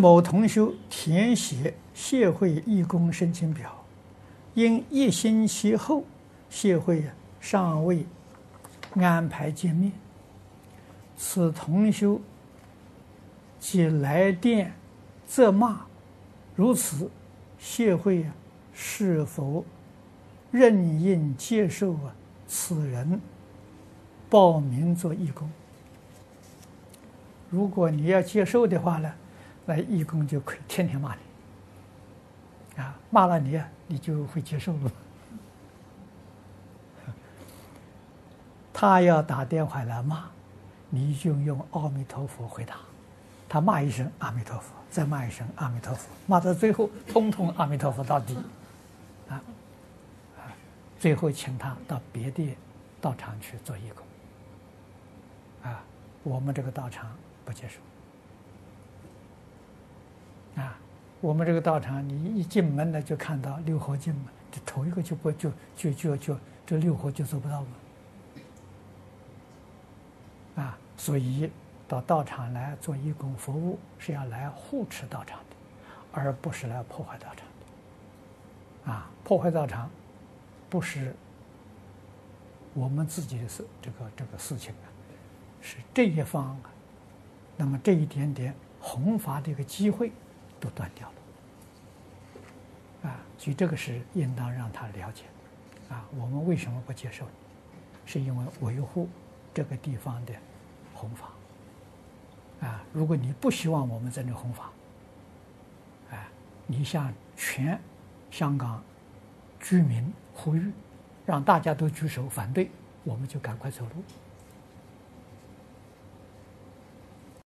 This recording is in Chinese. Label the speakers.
Speaker 1: 某同学填写协会义工申请表，因一星期后协会尚未安排见面，此同学即来电责骂，如此协会是否任应接受啊此人报名做义工？如果你要接受的话呢？那义工就可以天天骂你，啊，骂了你，你就会接受了。他要打电话来骂，你就用阿弥陀佛回答。他骂一声阿弥陀佛，再骂一声阿弥陀佛，骂到最后，通通阿弥陀佛到底，啊，啊，最后请他到别的道场去做义工，啊，我们这个道场不接受。啊，我们这个道场，你一进门呢，就看到六合敬嘛，这头一个就不就就就就这六合就做不到嘛。啊，所以到道场来做义工服务，是要来护持道场的，而不是来破坏道场的。啊，破坏道场，不是我们自己的事，这个这个事情啊，是这一方，那么这一点点弘法的一个机会。都断掉了，啊，所以这个是应当让他了解，啊，我们为什么不接受？是因为维护这个地方的弘法，啊，如果你不希望我们在这弘法，啊，你向全香港居民呼吁，让大家都举手反对，我们就赶快走路。